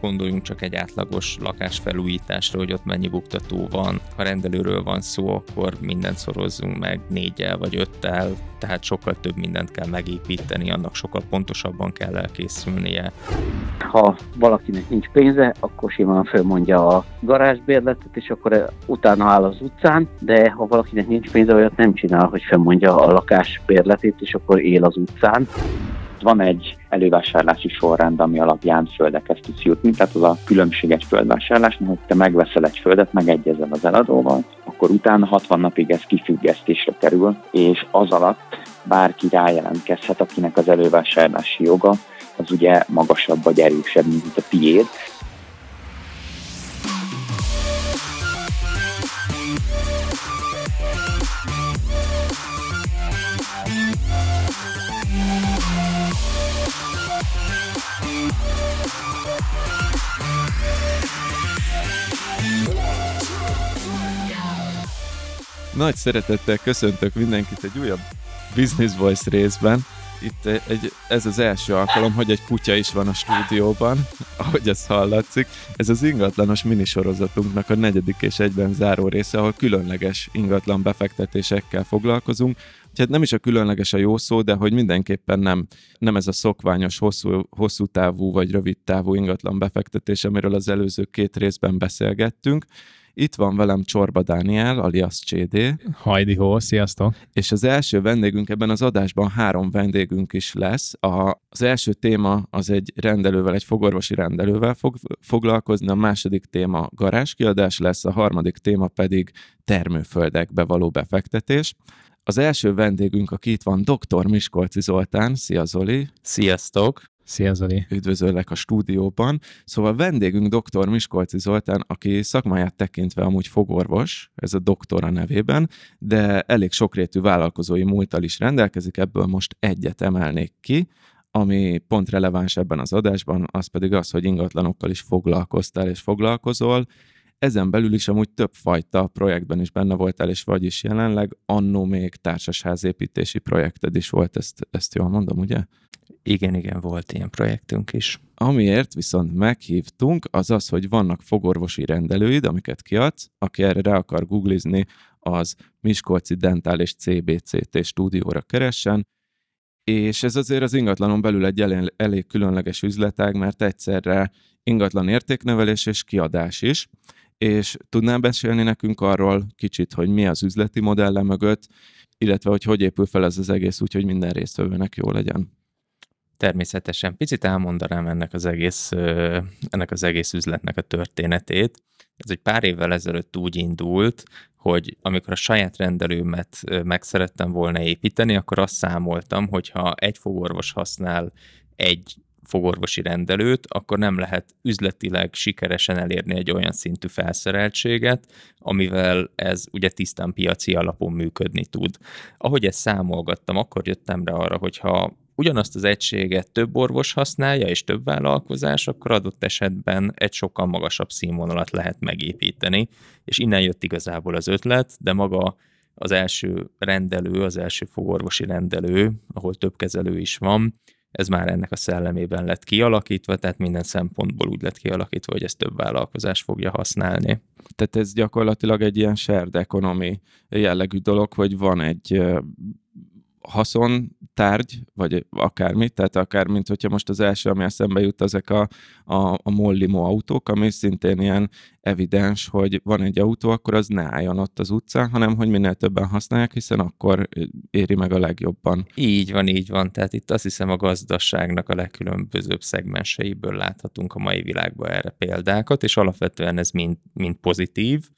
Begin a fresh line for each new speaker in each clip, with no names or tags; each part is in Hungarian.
gondoljunk csak egy átlagos lakásfelújításra, hogy ott mennyi buktató van. Ha rendelőről van szó, akkor mindent szorozzunk meg négyel vagy öttel, tehát sokkal több mindent kell megépíteni, annak sokkal pontosabban kell elkészülnie.
Ha valakinek nincs pénze, akkor simán fölmondja a garázsbérletet, és akkor utána áll az utcán, de ha valakinek nincs pénze, olyat nem csinál, hogy fölmondja a lakásbérletét, és akkor él az utcán
van egy elővásárlási sorrend, ami alapján földekhez tudsz jutni, tehát az a különbséges földvásárlás, hogy te megveszel egy földet, megegyezel az eladóval, akkor utána 60 napig ez kifüggesztésre kerül, és az alatt bárki rájelentkezhet, akinek az elővásárlási joga az ugye magasabb vagy erősebb, mint a tiéd,
Nagy szeretettel köszöntök mindenkit egy újabb Business Voice részben. Itt egy, ez az első alkalom, hogy egy kutya is van a stúdióban, ahogy ez hallatszik. Ez az ingatlanos minisorozatunknak a negyedik és egyben záró része, ahol különleges ingatlan befektetésekkel foglalkozunk. Tehát nem is a különleges a jó szó, de hogy mindenképpen nem, nem ez a szokványos hosszú, hosszú távú vagy rövid távú ingatlan befektetés, amiről az előző két részben beszélgettünk, itt van velem Csorba Dániel, alias CD.
Hajdi Hó, sziasztok!
És az első vendégünk ebben az adásban három vendégünk is lesz. A, az első téma az egy rendelővel, egy fogorvosi rendelővel fog foglalkozni, a második téma garázskiadás lesz, a harmadik téma pedig termőföldekbe való befektetés. Az első vendégünk, aki itt van, dr. Miskolci Zoltán. Szia Zoli!
Sziasztok!
Szia Zoli!
Üdvözöllek a stúdióban. Szóval vendégünk dr. Miskolci Zoltán, aki szakmáját tekintve amúgy fogorvos, ez a doktora nevében, de elég sokrétű vállalkozói múltal is rendelkezik, ebből most egyet emelnék ki, ami pont releváns ebben az adásban, az pedig az, hogy ingatlanokkal is foglalkoztál és foglalkozol, ezen belül is amúgy több fajta projektben is benne voltál, és vagy is jelenleg, annó még társasházépítési projekted is volt, ezt, ezt jól mondom, ugye?
Igen, igen, volt ilyen projektünk is.
Amiért viszont meghívtunk, az az, hogy vannak fogorvosi rendelőid, amiket kiadsz, aki erre rá akar googlizni, az Miskolci Dentál és CBCT stúdióra keressen, és ez azért az ingatlanon belül egy elég, elég különleges üzletág, mert egyszerre ingatlan értéknevelés és kiadás is. És tudnál beszélni nekünk arról kicsit, hogy mi az üzleti modelle mögött, illetve hogy hogy épül fel ez az egész úgy, hogy minden résztvevőnek jó legyen?
természetesen picit elmondanám ennek az egész, ennek az egész üzletnek a történetét. Ez egy pár évvel ezelőtt úgy indult, hogy amikor a saját rendelőmet meg szerettem volna építeni, akkor azt számoltam, hogy ha egy fogorvos használ egy fogorvosi rendelőt, akkor nem lehet üzletileg sikeresen elérni egy olyan szintű felszereltséget, amivel ez ugye tisztán piaci alapon működni tud. Ahogy ezt számolgattam, akkor jöttem rá arra, hogy ha ugyanazt az egységet több orvos használja, és több vállalkozás, akkor adott esetben egy sokkal magasabb színvonalat lehet megépíteni, és innen jött igazából az ötlet, de maga az első rendelő, az első fogorvosi rendelő, ahol több kezelő is van, ez már ennek a szellemében lett kialakítva, tehát minden szempontból úgy lett kialakítva, hogy ezt több vállalkozás fogja használni.
Tehát ez gyakorlatilag egy ilyen shared economy jellegű dolog, hogy van egy haszontárgy, vagy akármi, tehát akár, mint hogyha most az első, ami eszembe jut, ezek a, a, a Mollimo autók, ami szintén ilyen evidens, hogy van egy autó, akkor az ne álljon ott az utcán, hanem hogy minél többen használják, hiszen akkor éri meg a legjobban.
Így van, így van. Tehát itt azt hiszem a gazdaságnak a legkülönbözőbb szegmenseiből láthatunk a mai világban erre példákat, és alapvetően ez mind, mind pozitív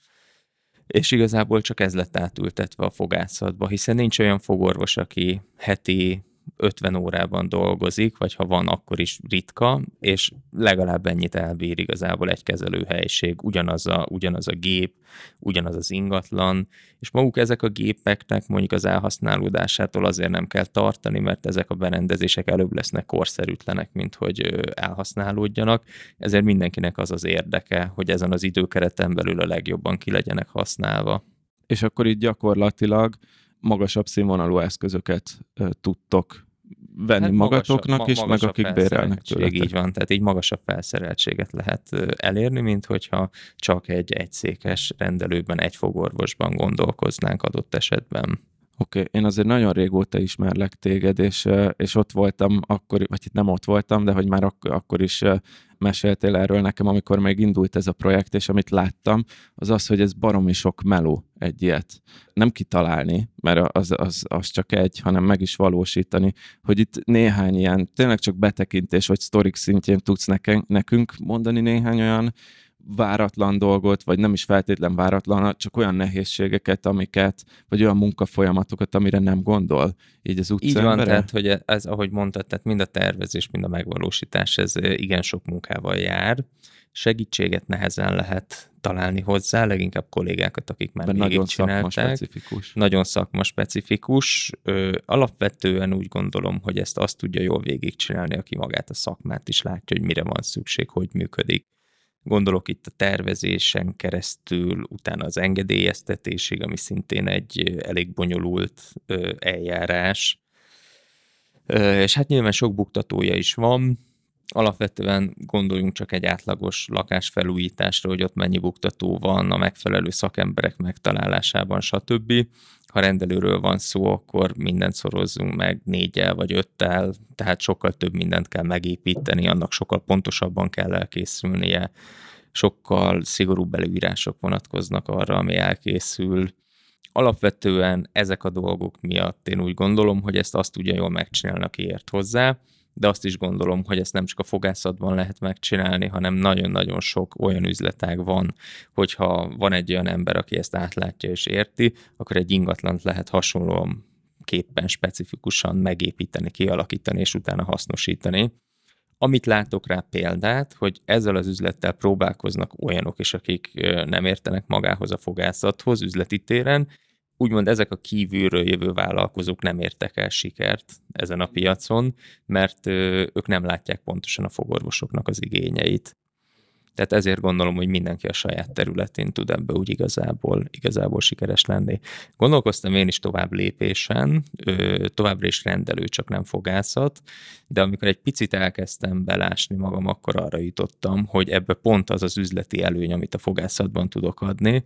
és igazából csak ez lett átültetve a fogászatba, hiszen nincs olyan fogorvos, aki heti 50 órában dolgozik, vagy ha van, akkor is ritka, és legalább ennyit elbír igazából egy kezelőhelység, ugyanaz a, ugyanaz a gép, ugyanaz az ingatlan, és maguk ezek a gépeknek mondjuk az elhasználódásától azért nem kell tartani, mert ezek a berendezések előbb lesznek korszerűtlenek, mint hogy elhasználódjanak, ezért mindenkinek az az érdeke, hogy ezen az időkereten belül a legjobban ki legyenek használva.
És akkor így gyakorlatilag magasabb színvonalú eszközöket tudtok venni hát magatoknak is, ma, meg akik bérelnek tőle.
Így van, tehát így magasabb felszereltséget lehet elérni, mint hogyha csak egy egyszékes rendelőben, egy fogorvosban gondolkoznánk adott esetben.
Oké, okay. én azért nagyon régóta ismerlek téged, és, és ott voltam akkor, vagy itt nem ott voltam, de hogy már ak- akkor is meséltél erről nekem, amikor még indult ez a projekt, és amit láttam, az az, hogy ez baromi sok meló egy ilyet. Nem kitalálni, mert az, az, az csak egy, hanem meg is valósítani, hogy itt néhány ilyen, tényleg csak betekintés, vagy sztorik szintjén tudsz nekünk, nekünk mondani néhány olyan váratlan dolgot, vagy nem is feltétlen váratlan, csak olyan nehézségeket, amiket, vagy olyan munkafolyamatokat, amire nem gondol így az
utca Így van, tehát, hogy ez, ahogy mondtad, tehát mind a tervezés, mind a megvalósítás, ez igen sok munkával jár. Segítséget nehezen lehet találni hozzá, leginkább kollégákat, akik már
nagyon szakma specifikus.
Nagyon szakma specifikus. Ö, alapvetően úgy gondolom, hogy ezt azt tudja jól végigcsinálni, aki magát a szakmát is látja, hogy mire van szükség, hogy működik Gondolok itt a tervezésen keresztül, utána az engedélyeztetésig, ami szintén egy elég bonyolult eljárás. És hát nyilván sok buktatója is van, alapvetően gondoljunk csak egy átlagos lakásfelújításra, hogy ott mennyi buktató van a megfelelő szakemberek megtalálásában, stb. Ha rendelőről van szó, akkor mindent szorozzunk meg négyel vagy öttel, tehát sokkal több mindent kell megépíteni, annak sokkal pontosabban kell elkészülnie, sokkal szigorúbb előírások vonatkoznak arra, ami elkészül. Alapvetően ezek a dolgok miatt én úgy gondolom, hogy ezt azt tudja jól megcsinálni, aki ért hozzá, de azt is gondolom, hogy ezt nem csak a fogászatban lehet megcsinálni, hanem nagyon-nagyon sok olyan üzletág van, hogyha van egy olyan ember, aki ezt átlátja és érti, akkor egy ingatlant lehet hasonlóan képpen specifikusan megépíteni, kialakítani és utána hasznosítani. Amit látok rá példát, hogy ezzel az üzlettel próbálkoznak olyanok is, akik nem értenek magához a fogászathoz üzleti téren, úgymond ezek a kívülről jövő vállalkozók nem értek el sikert ezen a piacon, mert ők nem látják pontosan a fogorvosoknak az igényeit. Tehát ezért gondolom, hogy mindenki a saját területén tud ebbe úgy igazából, igazából sikeres lenni. Gondolkoztam én is tovább lépésen, továbbra is rendelő, csak nem fogászat, de amikor egy picit elkezdtem belásni magam, akkor arra jutottam, hogy ebbe pont az az üzleti előny, amit a fogászatban tudok adni,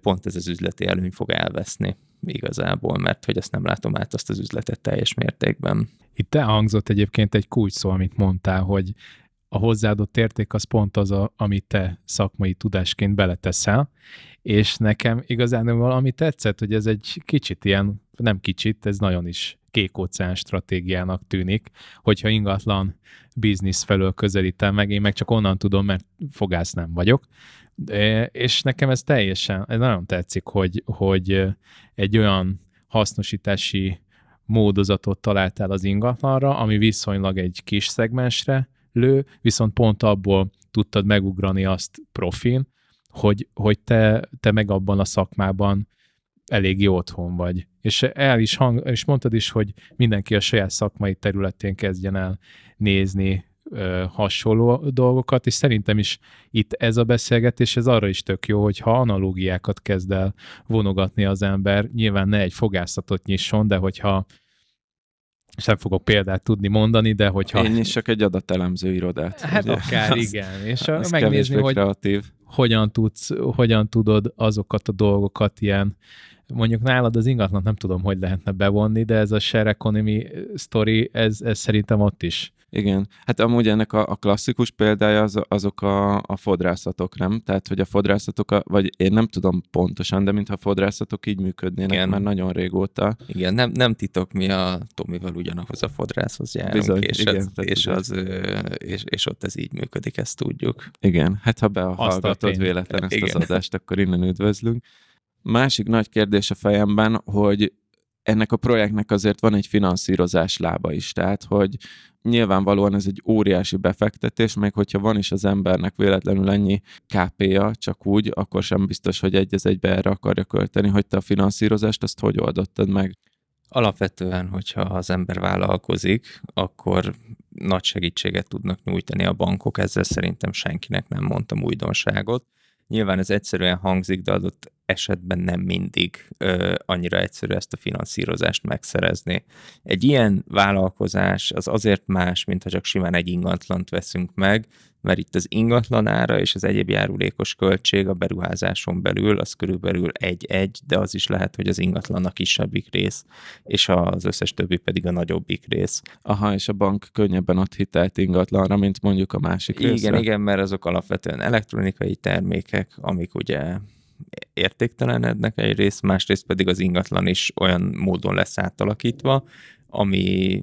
pont ez az üzleti előny fog elveszni igazából, mert hogy ezt nem látom át azt az üzletet teljes mértékben.
Itt elhangzott egyébként egy kulcs szó, amit mondtál, hogy a hozzáadott érték az pont az, a, amit te szakmai tudásként beleteszel, és nekem igazán valami tetszett, hogy ez egy kicsit ilyen, nem kicsit, ez nagyon is kék óceán stratégiának tűnik, hogyha ingatlan biznisz felől közelítem meg, én meg csak onnan tudom, mert fogász nem vagyok, és nekem ez teljesen, ez nagyon tetszik, hogy, hogy egy olyan hasznosítási módozatot találtál az ingatlanra, ami viszonylag egy kis szegmensre lő, viszont pont abból tudtad megugrani azt profin, hogy, hogy te, te meg abban a szakmában elég jó otthon vagy. És el is hang, és mondtad is, hogy mindenki a saját szakmai területén kezdjen el nézni ö, hasonló dolgokat, és szerintem is itt ez a beszélgetés, ez arra is tök jó, hogy ha analógiákat kezd el vonogatni az ember, nyilván ne egy fogászatot nyisson, de hogyha és nem fogok példát tudni mondani, de hogyha...
Én is csak egy adatelemző irodát.
Hát ugye? akár, igen. És a, megnézni, hogy kreatív. hogyan, tudsz, hogyan tudod azokat a dolgokat ilyen, mondjuk nálad az ingatlan nem tudom, hogy lehetne bevonni, de ez a share economy story, ez, ez szerintem ott is
igen, hát amúgy ennek a, a klasszikus példája az, azok a, a fodrászatok, nem? Tehát, hogy a fodrászatok, a, vagy én nem tudom pontosan, de mintha a fodrászatok így működnének Igen. már nagyon régóta.
Igen, nem, nem titok, mi a Tomival ugyanahoz a fodrászhoz járunk, Bizony, és, igen, az, és, az, és, és ott ez így működik, ezt tudjuk.
Igen, hát ha behallgatod véletlen ezt igen. az adást, akkor innen üdvözlünk. Másik nagy kérdés a fejemben, hogy ennek a projektnek azért van egy finanszírozás lába is, tehát hogy nyilvánvalóan ez egy óriási befektetés, még hogyha van is az embernek véletlenül ennyi KP-ja, csak úgy, akkor sem biztos, hogy egy az egybe erre akarja költeni, hogy te a finanszírozást azt hogy oldottad meg?
Alapvetően, hogyha az ember vállalkozik, akkor nagy segítséget tudnak nyújtani a bankok, ezzel szerintem senkinek nem mondtam újdonságot. Nyilván ez egyszerűen hangzik, de adott esetben nem mindig ö, annyira egyszerű ezt a finanszírozást megszerezni. Egy ilyen vállalkozás az azért más, mint ha csak simán egy ingatlant veszünk meg, mert itt az ingatlanára és az egyéb járulékos költség a beruházáson belül az körülbelül egy-egy, de az is lehet, hogy az ingatlan a kisebbik rész, és az összes többi pedig a nagyobbik rész.
Aha, és a bank könnyebben ad hitelt ingatlanra, mint mondjuk a másik
Igen,
részre.
igen, mert azok alapvetően elektronikai termékek, amik ugye értéktelenednek egyrészt, másrészt pedig az ingatlan is olyan módon lesz átalakítva, ami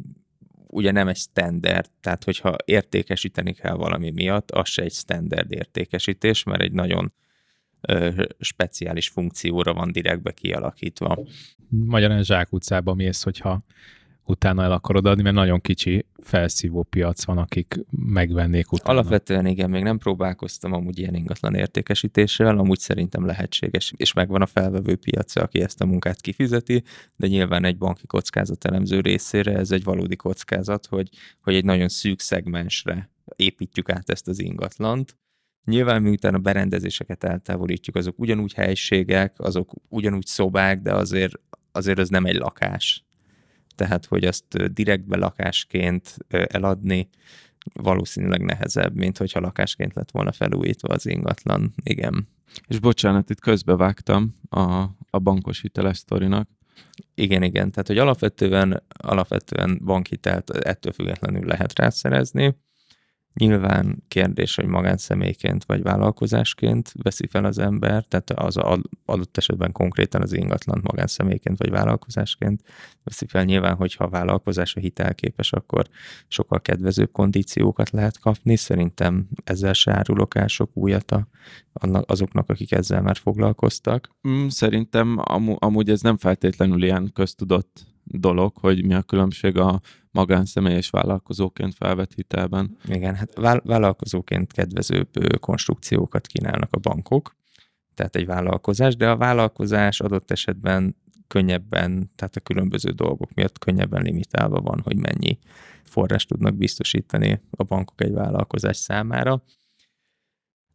ugye nem egy standard, tehát hogyha értékesíteni kell valami miatt, az se egy standard értékesítés, mert egy nagyon ö, speciális funkcióra van direktbe kialakítva.
Magyarán Zsák utcába mész, hogyha utána el akarod adni, mert nagyon kicsi felszívó piac van, akik megvennék utána.
Alapvetően igen, még nem próbálkoztam amúgy ilyen ingatlan értékesítéssel, amúgy szerintem lehetséges, és megvan a felvevő piaca, aki ezt a munkát kifizeti, de nyilván egy banki kockázatelemző részére ez egy valódi kockázat, hogy, hogy egy nagyon szűk szegmensre építjük át ezt az ingatlant, Nyilván miután a berendezéseket eltávolítjuk, azok ugyanúgy helységek, azok ugyanúgy szobák, de azért, azért az nem egy lakás tehát hogy azt direktbe lakásként eladni valószínűleg nehezebb, mint hogyha lakásként lett volna felújítva az ingatlan. Igen.
És bocsánat, itt közbevágtam a, a bankos hiteles sztorinak.
Igen, igen. Tehát, hogy alapvetően, alapvetően bankhitelt ettől függetlenül lehet rászerezni. Nyilván kérdés, hogy magánszemélyként vagy vállalkozásként veszi fel az ember, tehát az adott esetben konkrétan az ingatlan magánszemélyként vagy vállalkozásként veszi fel. Nyilván, hogyha a vállalkozás a hitelképes, akkor sokkal kedvezőbb kondíciókat lehet kapni. Szerintem ezzel se árulok el sok újat azoknak, akik ezzel már foglalkoztak.
Mm, szerintem amúgy ez nem feltétlenül ilyen köztudott dolog, hogy mi a különbség a magánszemély és vállalkozóként felvett hitelben.
Igen, hát vállalkozóként kedvezőbb konstrukciókat kínálnak a bankok, tehát egy vállalkozás, de a vállalkozás adott esetben könnyebben, tehát a különböző dolgok miatt könnyebben limitálva van, hogy mennyi forrás tudnak biztosítani a bankok egy vállalkozás számára.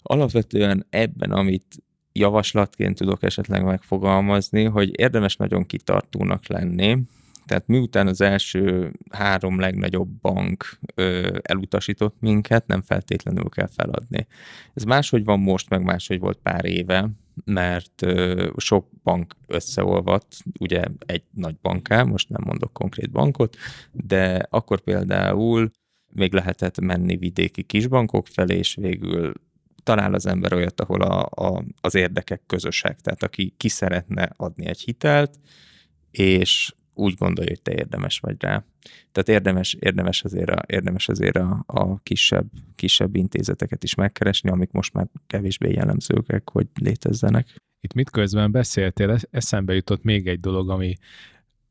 Alapvetően ebben, amit javaslatként tudok esetleg megfogalmazni, hogy érdemes nagyon kitartónak lenni, tehát miután az első három legnagyobb bank ö, elutasított minket, nem feltétlenül kell feladni. Ez máshogy van most, meg máshogy volt pár éve, mert ö, sok bank összeolvadt, ugye egy nagy banká, most nem mondok konkrét bankot, de akkor például még lehetett menni vidéki kisbankok felé, és végül talál az ember olyat, ahol a, a, az érdekek közösek, tehát aki ki szeretne adni egy hitelt, és úgy gondolja, hogy te érdemes vagy rá. Tehát érdemes, érdemes azért, a, érdemes azért a, a kisebb, kisebb intézeteket is megkeresni, amik most már kevésbé jellemzőek, hogy létezzenek.
Itt mit közben beszéltél, eszembe jutott még egy dolog, ami,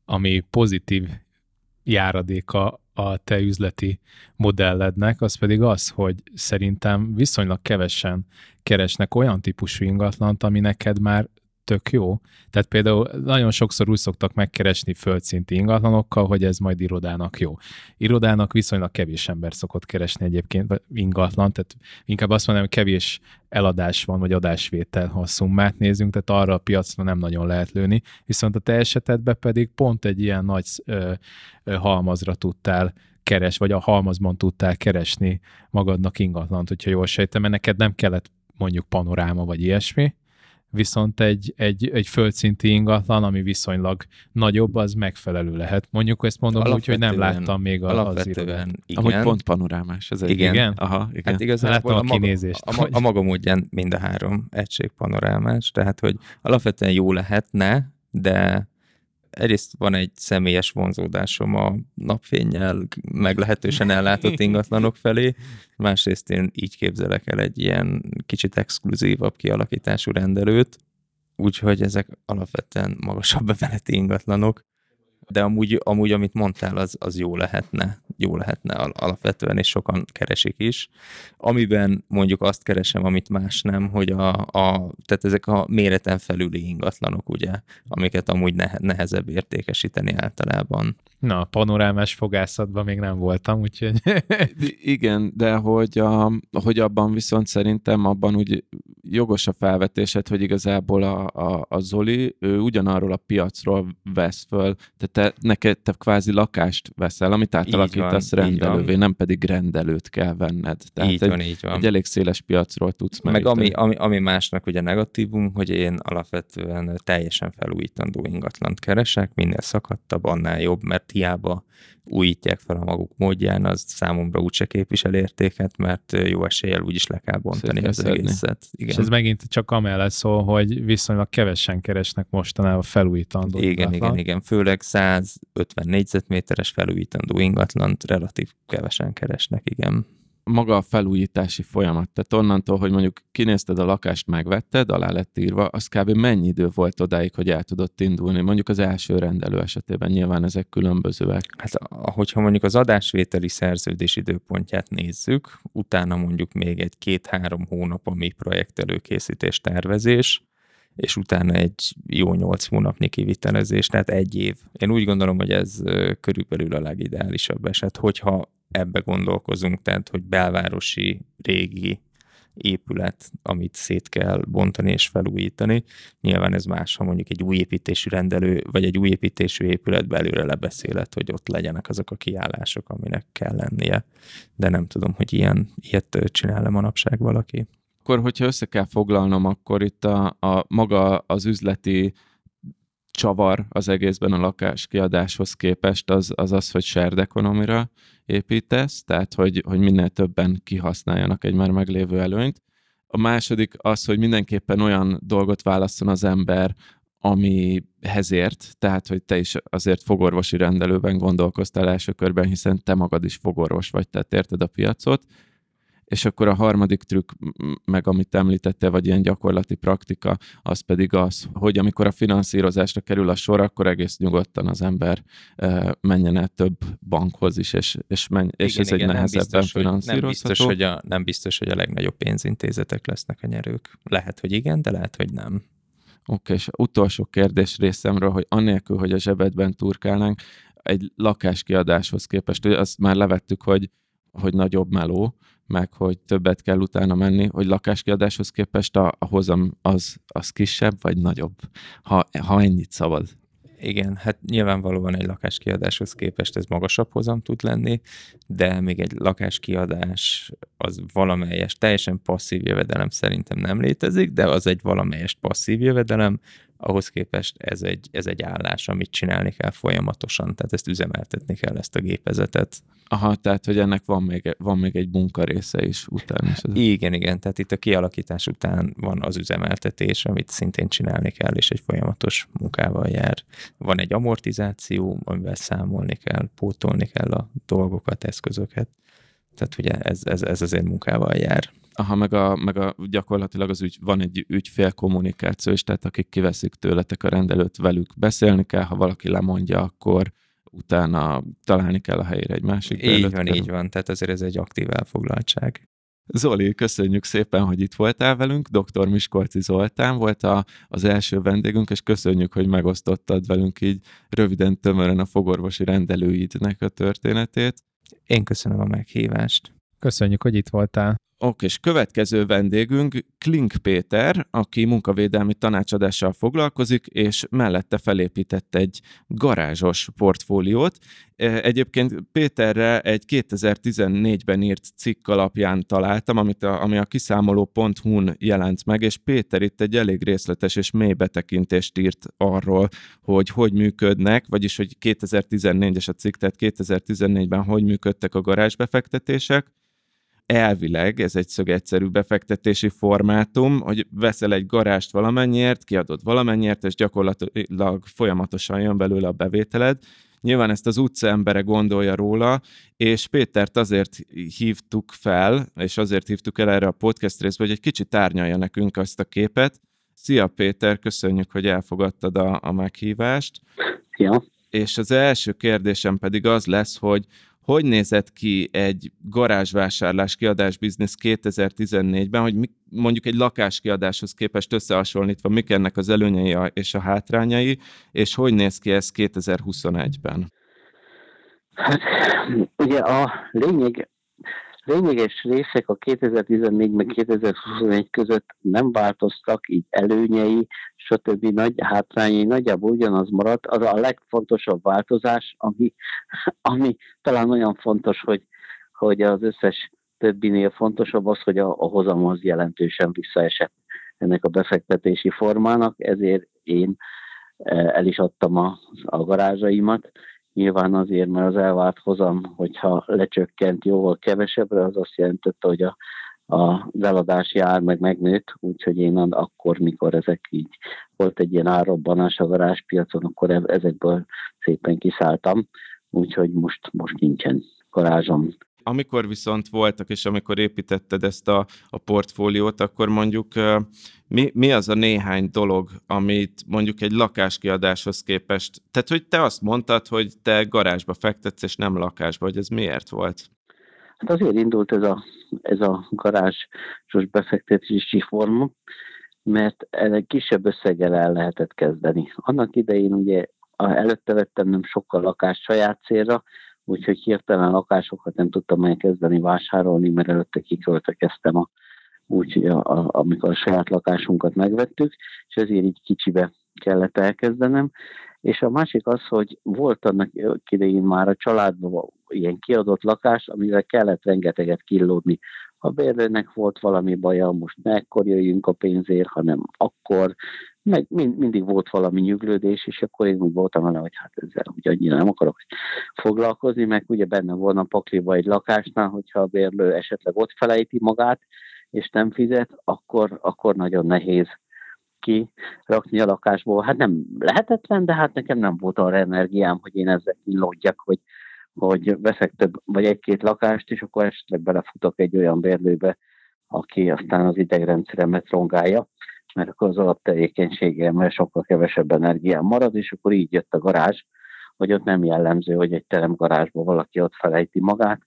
ami pozitív járadéka a te üzleti modellednek, az pedig az, hogy szerintem viszonylag kevesen keresnek olyan típusú ingatlant, ami neked már tök jó. Tehát például nagyon sokszor úgy szoktak megkeresni földszinti ingatlanokkal, hogy ez majd irodának jó. Irodának viszonylag kevés ember szokott keresni egyébként ingatlan, tehát inkább azt mondom, kevés eladás van, vagy adásvétel, ha a szummát nézünk, tehát arra a piacra nem nagyon lehet lőni, viszont a te esetedben pedig pont egy ilyen nagy ö, ö, halmazra tudtál keres, vagy a halmazban tudtál keresni magadnak ingatlant, hogyha jól sejtem, mert neked nem kellett mondjuk panoráma vagy ilyesmi, viszont egy, egy, egy földszinti ingatlan, ami viszonylag nagyobb, az megfelelő lehet. Mondjuk ezt mondom úgy, hogy nem láttam még a, az
igen.
Ahogy pont panorámás. Ez egy
igen.
igen.
Aha, igen.
Hát igazából
Láttam
a,
a kinézést.
Maga, a, a maga módján mind a három egység panorámás, tehát hogy alapvetően jó lehetne, de egyrészt van egy személyes vonzódásom a napfényel meglehetősen ellátott ingatlanok felé, másrészt én így képzelek el egy ilyen kicsit exkluzívabb kialakítású rendelőt, úgyhogy ezek alapvetően magasabb bemeneti ingatlanok, de amúgy, amúgy amit mondtál, az, az jó lehetne, jó lehetne alapvetően, és sokan keresik is. Amiben mondjuk azt keresem, amit más nem, hogy a, a tehát ezek a méreten felüli ingatlanok, ugye, amiket amúgy nehezebb értékesíteni általában.
Na, panorámás fogászatban még nem voltam, úgyhogy...
Igen, de hogy, a, hogy abban viszont szerintem abban úgy jogos a felvetésed, hogy igazából a, a, a Zoli, ő ugyanarról a piacról vesz föl, tehát te, neked te kvázi lakást veszel, amit átalakítasz van, rendelővé, nem pedig rendelőt kell venned.
Tehát így egy, van, így van.
egy elég széles piacról tudsz
Meg ami, ami, ami másnak ugye negatívum, hogy én alapvetően teljesen felújítandó ingatlant keresek, minél szakadtabb, annál jobb, mert hiába újítják fel a maguk módján, az számomra úgyse képvisel értéket, mert jó eséllyel úgyis le kell bontani az szedni. egészet.
Igen. És ez megint csak amellett szól, hogy viszonylag kevesen keresnek mostanában felújítandó
Igen, ingatlan. igen, igen. Főleg 150 négyzetméteres felújítandó ingatlant relatív kevesen keresnek, igen
maga a felújítási folyamat. Tehát onnantól, hogy mondjuk kinézted a lakást, megvetted, alá lett írva, az kb. mennyi idő volt odáig, hogy el tudott indulni? Mondjuk az első rendelő esetében nyilván ezek különbözőek.
Hát, hogyha mondjuk az adásvételi szerződés időpontját nézzük, utána mondjuk még egy két-három hónap a mi projekt előkészítés tervezés, és utána egy jó nyolc hónapnyi kivitelezés, tehát egy év. Én úgy gondolom, hogy ez körülbelül a legideálisabb eset, hogyha ebbe gondolkozunk, tehát hogy belvárosi, régi épület, amit szét kell bontani és felújítani. Nyilván ez más, ha mondjuk egy új építésű rendelő, vagy egy új építésű épület belőle lebeszélet, hogy ott legyenek azok a kiállások, aminek kell lennie. De nem tudom, hogy ilyen, ilyet csinál-e manapság valaki.
Akkor, hogyha össze kell foglalnom, akkor itt a, a maga az üzleti csavar az egészben a lakás kiadáshoz képest az az, az hogy shared economy-ra építesz, tehát hogy, hogy minél többen kihasználjanak egy már meglévő előnyt. A második az, hogy mindenképpen olyan dolgot válaszol az ember, amihez ért, tehát hogy te is azért fogorvosi rendelőben gondolkoztál első körben, hiszen te magad is fogorvos vagy, tehát érted a piacot, és akkor a harmadik trükk, meg amit említette, vagy ilyen gyakorlati praktika, az pedig az, hogy amikor a finanszírozásra kerül a sor, akkor egész nyugodtan az ember menjen el több bankhoz is, és, és, menj, és igen, ez igen, egy nehezebben finanszírozható.
Nem biztos, hogy a, nem biztos, hogy a legnagyobb pénzintézetek lesznek a nyerők. Lehet, hogy igen, de lehet, hogy nem.
Oké, okay, és utolsó kérdés részemről, hogy annélkül, hogy a zsebedben turkálnánk, egy lakáskiadáshoz képest, azt már levettük, hogy, hogy nagyobb meló, meg hogy többet kell utána menni, hogy lakáskiadáshoz képest a, a hozam az, az kisebb vagy nagyobb, ha, ha ennyit szabad.
Igen, hát nyilvánvalóan egy lakáskiadáshoz képest ez magasabb hozam tud lenni, de még egy lakáskiadás az valamelyes, teljesen passzív jövedelem szerintem nem létezik, de az egy valamelyes passzív jövedelem, ahhoz képest ez egy, ez egy állás, amit csinálni kell folyamatosan, tehát ezt üzemeltetni kell, ezt a gépezetet.
Aha, tehát, hogy ennek van még, van még egy munka része is utána. Is
igen, igen, tehát itt a kialakítás után van az üzemeltetés, amit szintén csinálni kell, és egy folyamatos munkával jár. Van egy amortizáció, amivel számolni kell, pótolni kell a dolgokat, eszközöket. Tehát ugye ez, ez, ez azért munkával jár.
Aha, meg, a, meg a, gyakorlatilag az ügy, van egy ügyfél kommunikáció is, tehát akik kiveszik tőletek a rendelőt, velük beszélni kell, ha valaki lemondja, akkor utána találni kell a helyére egy másik
Így van, így van, tehát azért ez egy aktív elfoglaltság.
Zoli, köszönjük szépen, hogy itt voltál velünk. Dr. Miskolci Zoltán volt a, az első vendégünk, és köszönjük, hogy megosztottad velünk így röviden, tömören a fogorvosi rendelőidnek a történetét.
Én köszönöm a meghívást.
Köszönjük, hogy itt voltál.
Oké, és következő vendégünk Klink Péter, aki munkavédelmi tanácsadással foglalkozik, és mellette felépített egy garázsos portfóliót. E, egyébként Péterre egy 2014-ben írt cikk alapján találtam, amit a, ami a kiszámoló.hu-n jelent meg, és Péter itt egy elég részletes és mély betekintést írt arról, hogy hogy működnek, vagyis hogy 2014-es a cikk, tehát 2014-ben hogy működtek a garázsbefektetések, elvileg ez egy szögegyszerű befektetési formátum, hogy veszel egy garást valamennyiért, kiadod valamennyiért, és gyakorlatilag folyamatosan jön belőle a bevételed. Nyilván ezt az utca embere gondolja róla, és Pétert azért hívtuk fel, és azért hívtuk el erre a podcast részbe, hogy egy kicsit tárnyalja nekünk azt a képet. Szia Péter, köszönjük, hogy elfogadtad a, a meghívást.
Szia.
És az első kérdésem pedig az lesz, hogy hogy nézett ki egy garázsvásárlás kiadás biznisz 2014-ben, hogy mondjuk egy lakáskiadáshoz képest összehasonlítva, mik ennek az előnyei és a hátrányai, és hogy néz ki ez 2021-ben?
Hát ugye a lényeg lényeges részek a 2014 meg 2021 között nem változtak, így előnyei, stb. nagy hátrányai nagyjából ugyanaz maradt. Az a legfontosabb változás, ami, ami talán olyan fontos, hogy, hogy az összes többinél fontosabb az, hogy a, a hozam az jelentősen visszaesett ennek a befektetési formának, ezért én e, el is adtam a, a garázsaimat. Nyilván azért, mert az elvárt hozam, hogyha lecsökkent jóval kevesebbre, az azt jelentette, hogy a, a eladási ár meg megnőtt, úgyhogy én akkor, mikor ezek így volt egy ilyen árrobbanás a garázspiacon, akkor e, ezekből szépen kiszálltam, úgyhogy most, most nincsen garázsom
amikor viszont voltak, és amikor építetted ezt a, a portfóliót, akkor mondjuk mi, mi az a néhány dolog, amit mondjuk egy lakáskiadáshoz képest, tehát hogy te azt mondtad, hogy te garázsba fektetsz, és nem lakásba, hogy ez miért volt?
Hát azért indult ez a, ez a garázsos befektetési forma, mert egy kisebb összeggel el lehetett kezdeni. Annak idején ugye előtte vettem nem sokkal lakást saját célra, úgyhogy hirtelen lakásokat nem tudtam elkezdeni vásárolni, mert előtte kiköltekeztem a úgy, a, a, amikor a saját lakásunkat megvettük, és ezért így kicsibe kellett elkezdenem. És a másik az, hogy volt annak idején már a családban ilyen kiadott lakás, amivel kellett rengeteget killódni. A bérlőnek volt valami baja, most ne ekkor jöjjünk a pénzért, hanem akkor, meg mind, mindig volt valami nyüglődés, és akkor én úgy voltam vele, hogy hát ezzel úgy annyira nem akarok foglalkozni, meg ugye benne volna pakliba egy lakásnál, hogyha a bérlő esetleg ott felejti magát, és nem fizet, akkor, akkor nagyon nehéz kirakni a lakásból. Hát nem lehetetlen, de hát nekem nem volt arra energiám, hogy én ezzel kínlódjak, hogy, hogy veszek több, vagy egy-két lakást, és akkor esetleg belefutok egy olyan bérlőbe, aki aztán az idegrendszeremet rongálja, mert akkor az alaptevékenységemmel sokkal kevesebb energiám marad, és akkor így jött a garázs, hogy ott nem jellemző, hogy egy teremgarázsban valaki ott felejti magát,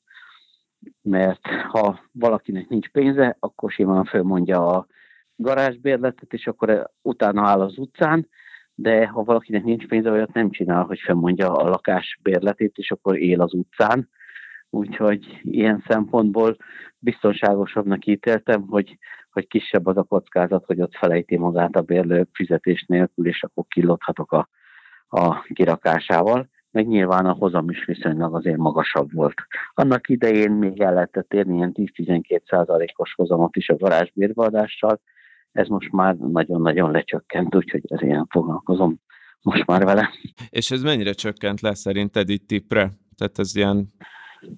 mert ha valakinek nincs pénze, akkor simán fölmondja a garázsbérletet, és akkor utána áll az utcán, de ha valakinek nincs pénze, olyat nem csinál, hogy fölmondja a lakásbérletét, és akkor él az utcán. Úgyhogy ilyen szempontból biztonságosabbnak ítéltem, hogy, hogy kisebb az a kockázat, hogy ott felejti magát a bérlő fizetés nélkül, és akkor kilódhatok a, a kirakásával meg nyilván a hozam is viszonylag azért magasabb volt. Annak idején még el lehetett érni ilyen 10-12 százalékos hozamot is a garázsbérbeadással, ez most már nagyon-nagyon lecsökkent, úgyhogy ez ilyen foglalkozom most már vele.
És ez mennyire csökkent le szerinted itt tipre? Tehát ez ilyen...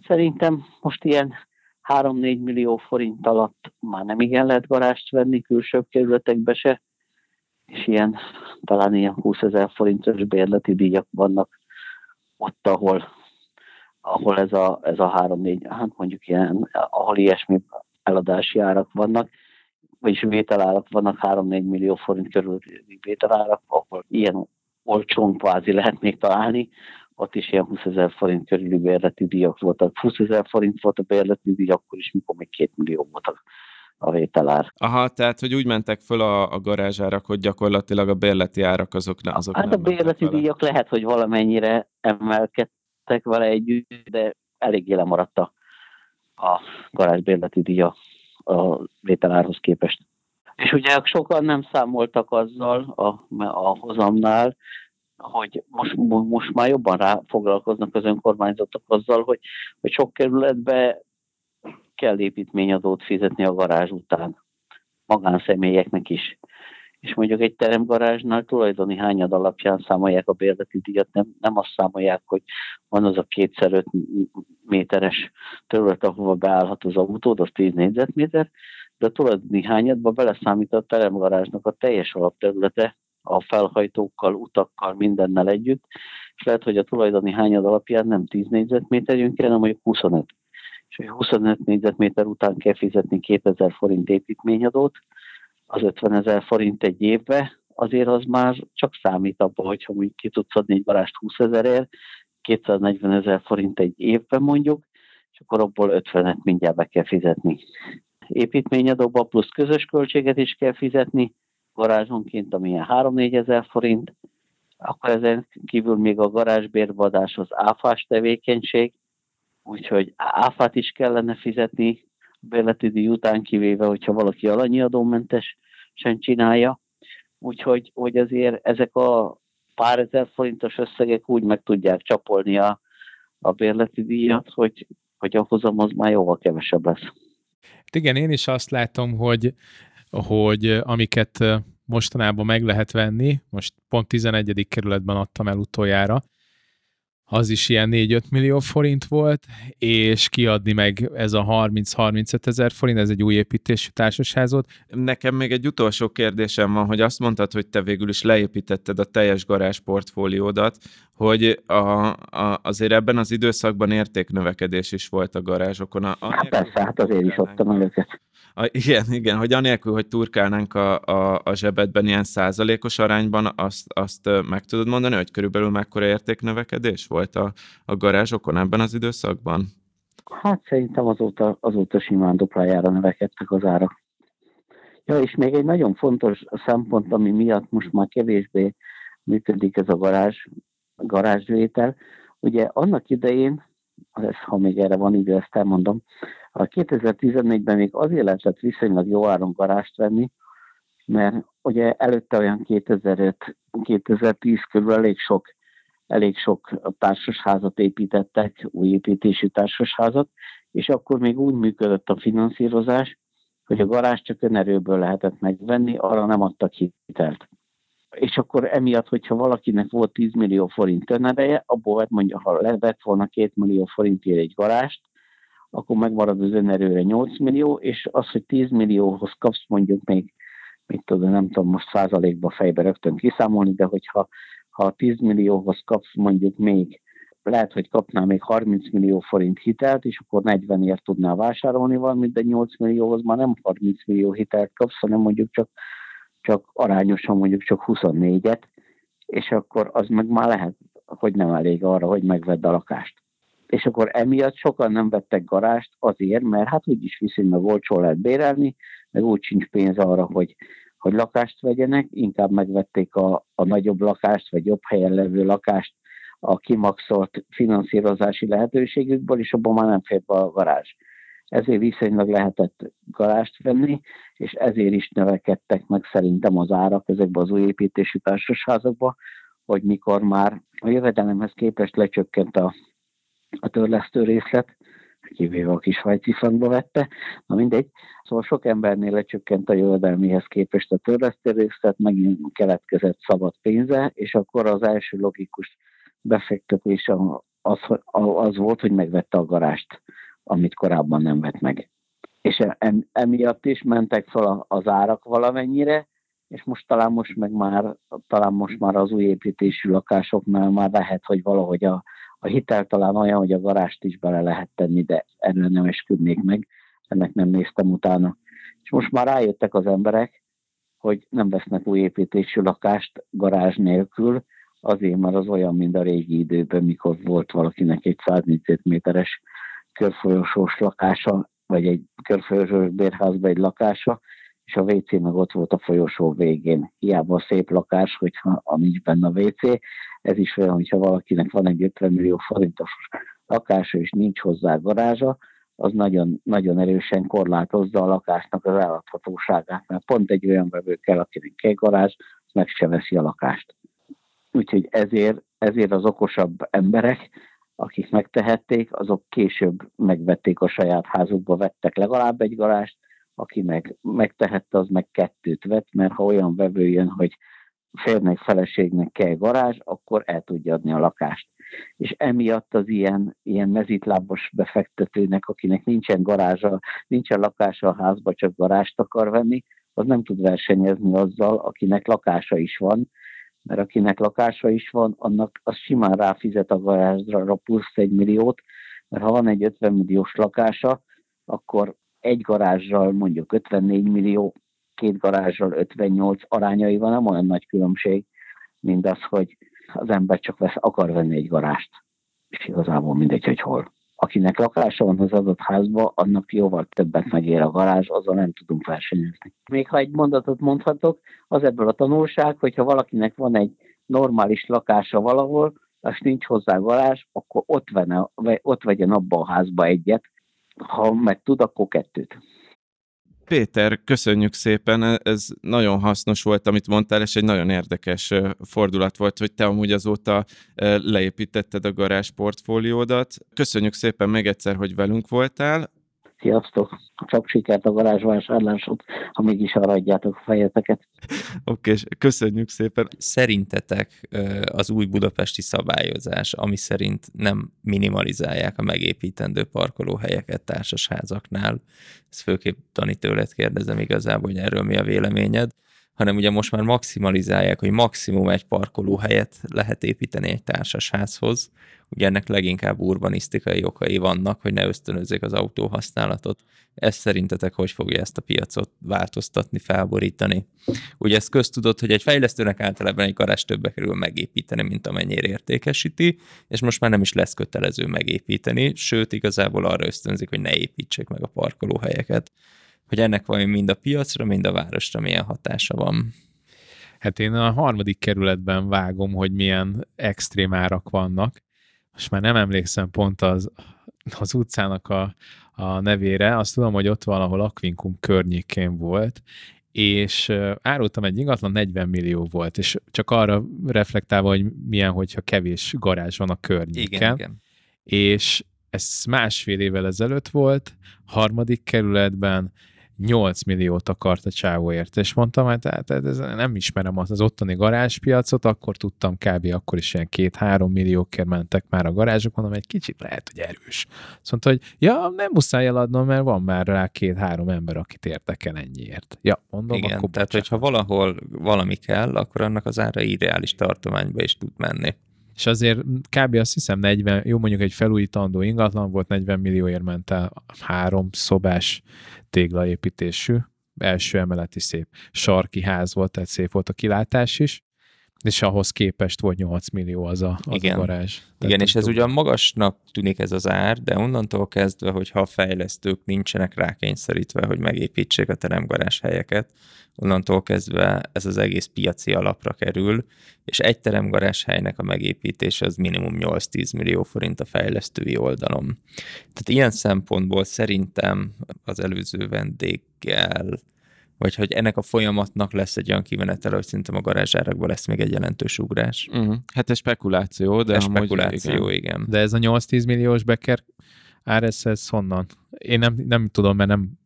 Szerintem most ilyen 3-4 millió forint alatt már nem igen lehet garást venni külsőbb kerületekbe se, és ilyen talán ilyen 20 ezer forintos bérleti díjak vannak ott, ahol, ahol ez a, ez a három-négy, hát mondjuk ilyen, ahol ilyesmi eladási árak vannak, vagyis vételárak vannak 3-4 millió forint körül vételárak, ahol ilyen olcsón kvázi lehet még találni, ott is ilyen 20 ezer forint körüli bérleti díjak voltak. 20 ezer forint volt a bérleti díj, akkor is, mikor még 2 millió voltak a vételár.
Aha, tehát, hogy úgy mentek föl a, a garázsárak, hogy gyakorlatilag a bérleti árak azok, ne, azok
Hát
nem
a bérleti
vele.
díjak lehet, hogy valamennyire emelkedtek vele együtt, de eléggé lemaradt a, a garázsbérleti díja a vételárhoz képest. És ugye sokan nem számoltak azzal a, a hozamnál, hogy most, most már jobban rá foglalkoznak az önkormányzatok azzal, hogy, hogy sok kerületbe kell építményadót fizetni a garázs után, magánszemélyeknek is. És mondjuk egy teremgarázsnál tulajdoni hányad alapján számolják a bérleti díjat, nem, nem azt számolják, hogy van az a kétszer öt méteres terület, ahova beállhat az autód, az 10 négyzetméter, de a tulajdoni hányadba beleszámít a teremgarázsnak a teljes alapterülete, a felhajtókkal, utakkal, mindennel együtt, és lehet, hogy a tulajdoni hányad alapján nem 10 négyzetméter jön ki, hanem mondjuk 25 és hogy 25 négyzetméter után kell fizetni 2000 forint építményadót, az 50 ezer forint egy évbe, azért az már csak számít abban, hogyha mondjuk ki tudsz adni egy barást 20 ezerért, 240 ezer forint egy évben mondjuk, és akkor abból 50-et mindjárt be kell fizetni. Építményadóba plusz közös költséget is kell fizetni, garázsonként, amilyen 3-4 ezer forint, akkor ezen kívül még a garázsbérbadás az áfás tevékenység, úgyhogy áfát is kellene fizetni bérleti díj után, kivéve, hogyha valaki alanyi adómentes sem csinálja. Úgyhogy hogy azért ezek a pár ezer forintos összegek úgy meg tudják csapolni a, a bérleti díjat, hogy, hogy a hozam az már jóval kevesebb lesz.
Igen, én is azt látom, hogy, hogy amiket mostanában meg lehet venni, most pont 11. kerületben adtam el utoljára, az is ilyen 4-5 millió forint volt, és kiadni meg ez a 30-35 ezer forint, ez egy új építésű társasházot.
Nekem még egy utolsó kérdésem van, hogy azt mondtad, hogy te végül is leépítetted a teljes garázs portfóliódat, hogy a, a, azért ebben az időszakban értéknövekedés is volt a garázsokon. A,
a hát persze, hát azért is adtam el őket.
A, igen, igen, hogy anélkül, hogy turkálnánk a, a, a zsebedben ilyen százalékos arányban, azt, azt meg tudod mondani, hogy körülbelül mekkora értéknövekedés volt a, a garázsokon ebben az időszakban?
Hát szerintem azóta, azóta simán duplájára növekedtek az árak. Ja, és még egy nagyon fontos szempont, ami miatt most már kevésbé működik ez a garázs, garázsvétel. Ugye annak idején, ez, ha még erre van idő, ezt elmondom, a 2014-ben még azért lehetett viszonylag jó áron garást venni, mert ugye előtte olyan 2005-2010 körül elég sok, elég sok társasházat építettek, új építésű társasházat, és akkor még úgy működött a finanszírozás, hogy a garázs csak önerőből lehetett megvenni, arra nem adtak hitelt. És akkor emiatt, hogyha valakinek volt 10 millió forint önereje, abból mondja, ha levett volna 2 millió forintért egy garást, akkor megmarad az önerőre 8 millió, és az, hogy 10 millióhoz kapsz mondjuk még, mit tudom, nem tudom most százalékba fejbe rögtön kiszámolni, de hogyha ha 10 millióhoz kapsz mondjuk még, lehet, hogy kapnál még 30 millió forint hitelt, és akkor 40-ért tudnál vásárolni valamit, de 8 millióhoz már nem 30 millió hitelt kapsz, hanem mondjuk csak, csak arányosan mondjuk csak 24-et, és akkor az meg már lehet, hogy nem elég arra, hogy megvedd a lakást és akkor emiatt sokan nem vettek garást azért, mert hát úgyis viszonylag olcsó lehet bérelni, meg úgy sincs pénz arra, hogy, hogy lakást vegyenek, inkább megvették a, a nagyobb lakást, vagy jobb helyen levő lakást a kimaxolt finanszírozási lehetőségükből, és abban már nem fér be a garázs. Ezért viszonylag lehetett garást venni, és ezért is növekedtek meg szerintem az árak ezekben az új építésű társasházakban, hogy mikor már a jövedelemhez képest lecsökkent a a törlesztő részlet, kivéve a kis frankba vette, na mindegy. Szóval sok embernél lecsökkent a jövedelmihez képest a törlesztő részlet, megint keletkezett szabad pénze, és akkor az első logikus befektetés az, az volt, hogy megvette a garást, amit korábban nem vett meg. És emiatt is mentek fel az árak valamennyire, és most talán most meg már, talán most már az új építésű lakásoknál már lehet, hogy valahogy a, a hitel talán olyan, hogy a garást is bele lehet tenni, de erről nem esküdnék meg, ennek nem néztem utána. És most már rájöttek az emberek, hogy nem vesznek új építésű lakást garázs nélkül, azért, mert az olyan, mint a régi időben, mikor volt valakinek egy 100 négyzetméteres körfolyosós lakása, vagy egy körfolyosós bérházban egy lakása, és a WC meg ott volt a folyosó végén. Hiába a szép lakás, hogyha a nincs benne a WC. Ez is olyan, hogyha valakinek van egy 50 millió forintos lakása, és nincs hozzá garázsa, az nagyon, nagyon erősen korlátozza a lakásnak az eladhatóságát, mert pont egy olyan vevő kell, akinek egy garázs, meg se veszi a lakást. Úgyhogy ezért, ezért az okosabb emberek, akik megtehették, azok később megvették a saját házukba, vettek legalább egy garást, aki meg megtehette, az meg kettőt vett, mert ha olyan vevő jön, hogy férnek, feleségnek kell garázs, akkor el tudja adni a lakást. És emiatt az ilyen, ilyen mezitlábos befektetőnek, akinek nincsen garázsa, nincsen lakása a házba, csak garást akar venni, az nem tud versenyezni azzal, akinek lakása is van, mert akinek lakása is van, annak az simán ráfizet a garázsra plusz egy milliót, mert ha van egy 50 milliós lakása, akkor egy garázsral mondjuk 54 millió, két garázsral 58 arányaival nem olyan nagy különbség, mint az, hogy az ember csak vesz, akar venni egy garást, és igazából mindegy, hogy hol. Akinek lakása van az adott házba, annak jóval többet megér a garázs, azzal nem tudunk versenyezni. Még ha egy mondatot mondhatok, az ebből a tanulság, hogyha valakinek van egy normális lakása valahol, és nincs hozzá garázs, akkor ott, venne, ott vegyen abba a házba egyet, ha meg tud, akkor kettőt.
Péter, köszönjük szépen, ez nagyon hasznos volt, amit mondtál, és egy nagyon érdekes fordulat volt, hogy te amúgy azóta leépítetted a garázs portfóliódat. Köszönjük szépen még egyszer, hogy velünk voltál.
Sziasztok! Csak sikert a garázsvásárlásod, ha mégis arra adjátok a fejeteket.
Oké, és köszönjük szépen.
Szerintetek az új budapesti szabályozás, ami szerint nem minimalizálják a megépítendő parkolóhelyeket társasházaknál, ezt főképp Dani tőled kérdezem igazából, hogy erről mi a véleményed, hanem ugye most már maximalizálják, hogy maximum egy parkolóhelyet lehet építeni egy társasházhoz. Ugye ennek leginkább urbanisztikai okai vannak, hogy ne ösztönözzék az autóhasználatot. Ez szerintetek hogy fogja ezt a piacot változtatni, felborítani? Ugye ez köztudott, hogy egy fejlesztőnek általában egy garázs többe kerül megépíteni, mint amennyire értékesíti, és most már nem is lesz kötelező megépíteni, sőt igazából arra ösztönzik, hogy ne építsék meg a parkolóhelyeket hogy ennek vajon mind a piacra, mind a városra milyen hatása van.
Hát én a harmadik kerületben vágom, hogy milyen extrém árak vannak. Most már nem emlékszem pont az, az utcának a, a nevére, azt tudom, hogy ott valahol Akvinkum környékén volt, és árultam egy ingatlan, 40 millió volt, és csak arra reflektálva, hogy milyen, hogyha kevés garázs van a környéken. Igen, igen. És ez másfél évvel ezelőtt volt, harmadik kerületben, 8 milliót akart a csávóért, és mondtam, hogy tehát ez, nem ismerem az, az ottani garázspiacot, akkor tudtam kb. akkor is ilyen 2-3 milliókért mentek már a garázsok, mondom, egy kicsit lehet, hogy erős. Azt mondta, hogy ja, nem muszáj eladnom, mert van már rá két-három ember, akit érdekel ennyiért. Ja, mondom,
Igen,
akkor
tehát hogyha valahol valami kell, akkor annak az ára ideális tartományba is tud menni
és azért kb. azt hiszem 40, jó mondjuk egy felújítandó ingatlan volt, 40 millióért ment el három szobás téglaépítésű, első emeleti szép sarki ház volt, tehát szép volt a kilátás is, és ahhoz képest volt 8 millió az a, az
Igen.
a garázs.
Tehát Igen, és ez ugyan magasnak tűnik ez az ár, de onnantól kezdve, hogyha a fejlesztők nincsenek rákényszerítve, hogy megépítsék a teremgarázs helyeket, onnantól kezdve ez az egész piaci alapra kerül, és egy teremgarázs helynek a megépítése az minimum 8-10 millió forint a fejlesztői oldalon. Tehát ilyen szempontból szerintem az előző vendéggel vagy hogy ennek a folyamatnak lesz egy olyan kimenetele, hogy szerintem a garázsárakban lesz még egy jelentős ugrás.
Uh-huh. Hát ez spekuláció, de
ez spekuláció, igen. igen.
De ez a 8-10 milliós beker RSS ez honnan? Én nem, nem tudom, mert nem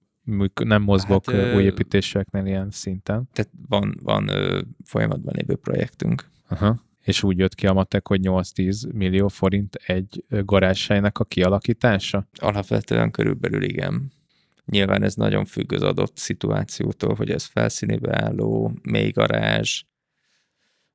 nem mozgok hát, új építéseknél ilyen szinten.
Tehát van, van ö, folyamatban lévő projektünk.
Aha. És úgy jött ki a matek, hogy 8-10 millió forint egy garázshelynek a kialakítása?
Alapvetően körülbelül igen. Nyilván ez nagyon függ az adott szituációtól, hogy ez felszínébe álló, mély garázs,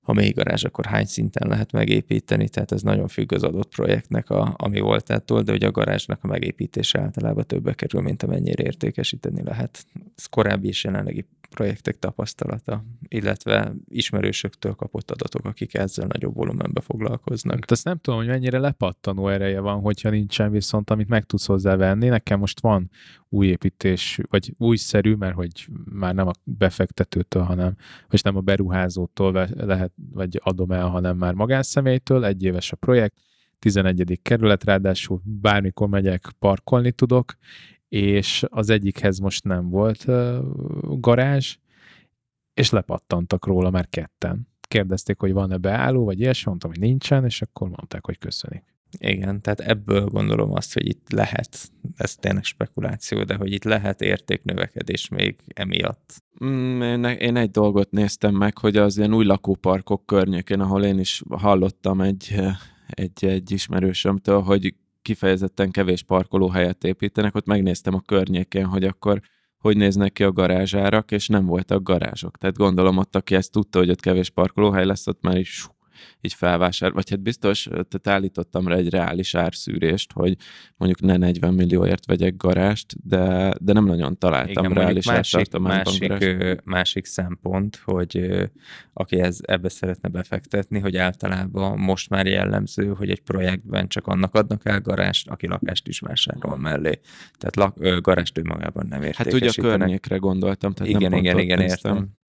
ha mély garázs, akkor hány szinten lehet megépíteni, tehát ez nagyon függ az adott projektnek, a, ami voltától, de hogy a garázsnak a megépítése általában többe kerül, mint amennyire értékesíteni lehet. Ez korábbi és jelenlegi projektek tapasztalata, illetve ismerősöktől kapott adatok, akik ezzel nagyobb volumenbe foglalkoznak.
Hát azt nem tudom, hogy mennyire lepattanó ereje van, hogyha nincsen viszont, amit meg tudsz hozzávenni. Nekem most van új építés, vagy újszerű, mert hogy már nem a befektetőtől, hanem, vagy nem a beruházótól lehet, vagy adom el, hanem már magánszemélytől, egy éves a projekt, 11. kerület, ráadásul bármikor megyek, parkolni tudok, és az egyikhez most nem volt uh, garázs, és lepattantak róla már ketten. Kérdezték, hogy van-e beálló, vagy ilyesmi, mondtam, hogy nincsen, és akkor mondták, hogy köszönik.
Igen, tehát ebből gondolom azt, hogy itt lehet, ez tényleg spekuláció, de hogy itt lehet értéknövekedés még emiatt.
Mm, én, én egy dolgot néztem meg, hogy az ilyen új lakóparkok környékén, ahol én is hallottam egy, egy, egy ismerősömtől, hogy kifejezetten kevés parkolóhelyet építenek, ott megnéztem a környékén, hogy akkor hogy néznek ki a garázsárak, és nem voltak garázsok. Tehát gondolom ott, aki ezt tudta, hogy ott kevés parkolóhely lesz, ott már is így felvásár, vagy hát biztos, tehát állítottam rá egy reális árszűrést, hogy mondjuk ne 40 millióért vegyek garást, de, de nem nagyon találtam Igen, reális
másik, másik, másik szempont, hogy aki ez, ebbe szeretne befektetni, hogy általában most már jellemző, hogy egy projektben csak annak adnak el garást, aki lakást is vásárol mellé. Tehát lak, garást ő magában nem értékesítenek.
Hát ugye a környékre gondoltam, tehát
igen,
nem
igen, igen, értem.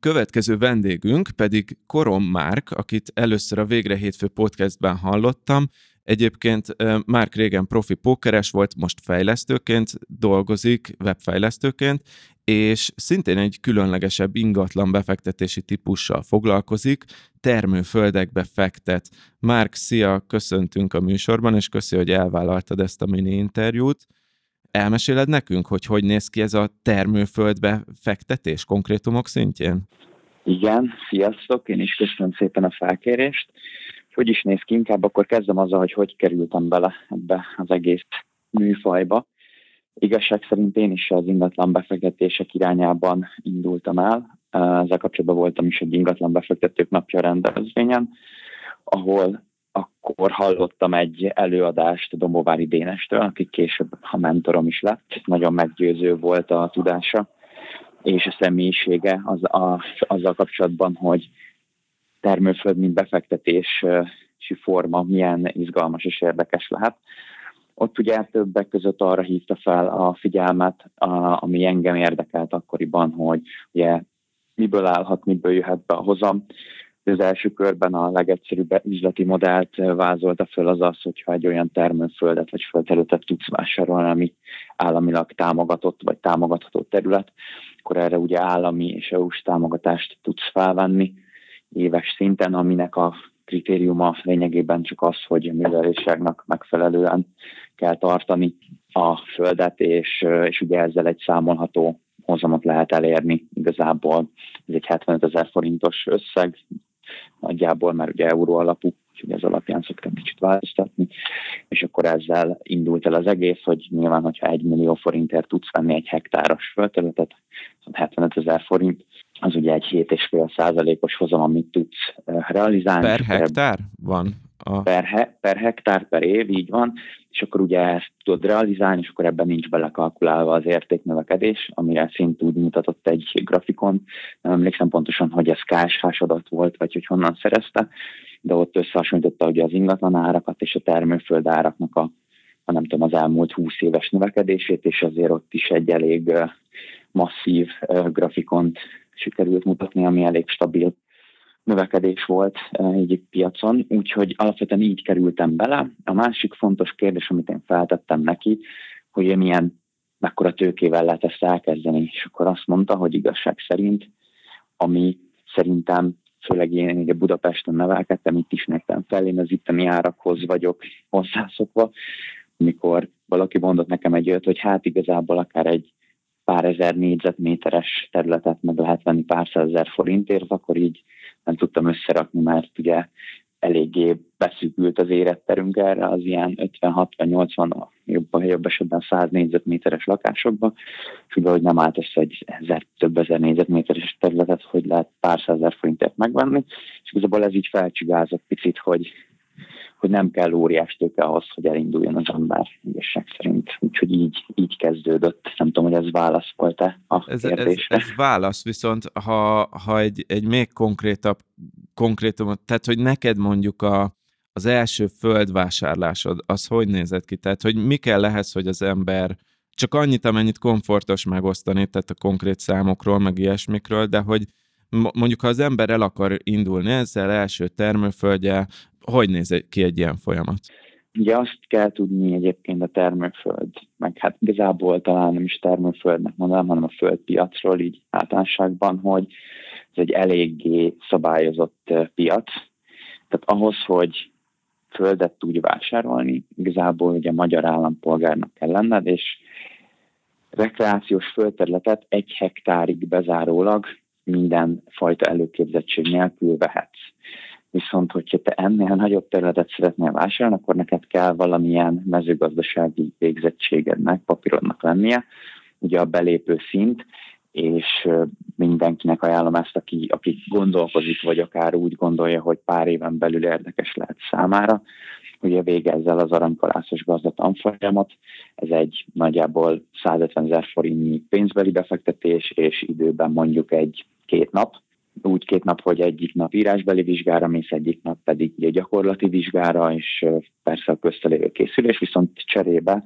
Következő vendégünk pedig Korom Márk, akit először a Végre Hétfő podcastben hallottam. Egyébként Márk régen profi pókeres volt, most fejlesztőként dolgozik, webfejlesztőként, és szintén egy különlegesebb ingatlan befektetési típussal foglalkozik, termőföldekbe fektet. Márk, szia, köszöntünk a műsorban, és köszi, hogy elvállaltad ezt a mini interjút. Elmeséled nekünk, hogy hogy néz ki ez a termőföldbe fektetés konkrétumok szintjén?
Igen, sziasztok, én is köszönöm szépen a felkérést. Hogy is néz ki, inkább akkor kezdem azzal, hogy hogy kerültem bele ebbe az egész műfajba. Igazság szerint én is az ingatlan befektetések irányában indultam el. Ezzel kapcsolatban voltam is egy ingatlan befektetők napja rendezvényen, ahol akkor hallottam egy előadást Domovári Dénestől, aki később a mentorom is lett. Nagyon meggyőző volt a tudása és a személyisége az, a, azzal kapcsolatban, hogy termőföld, mint befektetési forma milyen izgalmas és érdekes lehet. Ott ugye többek között arra hívta fel a figyelmet, a, ami engem érdekelt akkoriban, hogy ugye miből állhat, miből jöhet be a hozam. Az első körben a legegyszerűbb üzleti modellt vázolta föl az az, hogyha egy olyan termőföldet vagy földterületet tudsz vásárolni, ami államilag támogatott vagy támogatható terület, akkor erre ugye állami és EU-s támogatást tudsz felvenni éves szinten, aminek a kritériuma lényegében csak az, hogy a művelésségnek megfelelően kell tartani a földet, és, és ugye ezzel egy számolható hozamot lehet elérni. Igazából ez egy 75 ezer forintos összeg, nagyjából, mert ugye euró alapú, úgyhogy ez alapján szoktam kicsit változtatni, és akkor ezzel indult el az egész, hogy nyilván, hogyha egy millió forintért tudsz venni egy hektáros földterületet, 75 ezer forint, az ugye egy 7,5 százalékos hozam, amit tudsz realizálni.
Per hektár van?
Per, he, per hektár per év, így van, és akkor ugye ezt tudod realizálni, és akkor ebben nincs belekalkulálva az értéknövekedés, amire szint úgy mutatott egy grafikon. Nem emlékszem pontosan, hogy ez KSH adat volt, vagy hogy honnan szerezte, de ott összehasonlította ugye az ingatlan árakat és a termőföld áraknak a, a nem tudom, az elmúlt 20 éves növekedését, és azért ott is egy elég masszív grafikont sikerült mutatni, ami elég stabil növekedés volt egy piacon, úgyhogy alapvetően így kerültem bele. A másik fontos kérdés, amit én feltettem neki, hogy milyen, mekkora tőkével lehet ezt elkezdeni, és akkor azt mondta, hogy igazság szerint, ami szerintem főleg én ugye Budapesten nevelkedtem, itt is nektem fel, én az itteni árakhoz vagyok hozzászokva, amikor valaki mondott nekem egy olyat, hogy hát igazából akár egy pár ezer négyzetméteres területet meg lehet venni pár százezer forintért, akkor így nem tudtam összerakni, mert ugye eléggé beszűkült az éretterünk erre az ilyen 50-60-80, jobb, jobb esetben 100 négyzetméteres lakásokba, és hogy nem állt össze egy ezer, több ezer négyzetméteres területet, hogy lehet pár százezer forintért megvenni, és igazából ez így felcsigázott picit, hogy hogy nem kell óriás tőke ahhoz, hogy elinduljon az ember, igazság szerint. Úgyhogy így, így kezdődött. Nem tudom, hogy ez válasz volt-e a
ez,
kérdésre.
Ez, ez válasz, viszont ha, ha egy, egy még konkrétabb konkrétumot, tehát hogy neked mondjuk a, az első földvásárlásod, az hogy nézett ki? Tehát, hogy mi kell ehhez, hogy az ember csak annyit, amennyit komfortos megosztani, tehát a konkrét számokról, meg ilyesmikről, de hogy mondjuk ha az ember el akar indulni ezzel, első termőföldje, hogy néz ki egy ilyen folyamat?
Ugye azt kell tudni egyébként a termőföld, meg hát igazából talán nem is termőföldnek mondanám, hanem a földpiacról így általánosságban, hogy ez egy eléggé szabályozott piac. Tehát ahhoz, hogy földet tudj vásárolni, igazából ugye magyar állampolgárnak kell lenned, és rekreációs földterületet egy hektárig bezárólag minden fajta előképzettség nélkül vehetsz. Viszont, hogyha te ennél nagyobb területet szeretnél vásárolni, akkor neked kell valamilyen mezőgazdasági végzettségednek, papírodnak lennie, ugye a belépő szint, és mindenkinek ajánlom ezt, aki, aki gondolkozik, vagy akár úgy gondolja, hogy pár éven belül érdekes lehet számára, ugye végezzel az aranykalászos gazda tanfolyamot. Ez egy nagyjából 150 ezer forintnyi pénzbeli befektetés, és időben mondjuk egy két nap, úgy két nap, hogy egyik nap írásbeli vizsgára mész, egyik nap pedig ugye gyakorlati vizsgára, és persze a köztelévő készülés, viszont cserébe,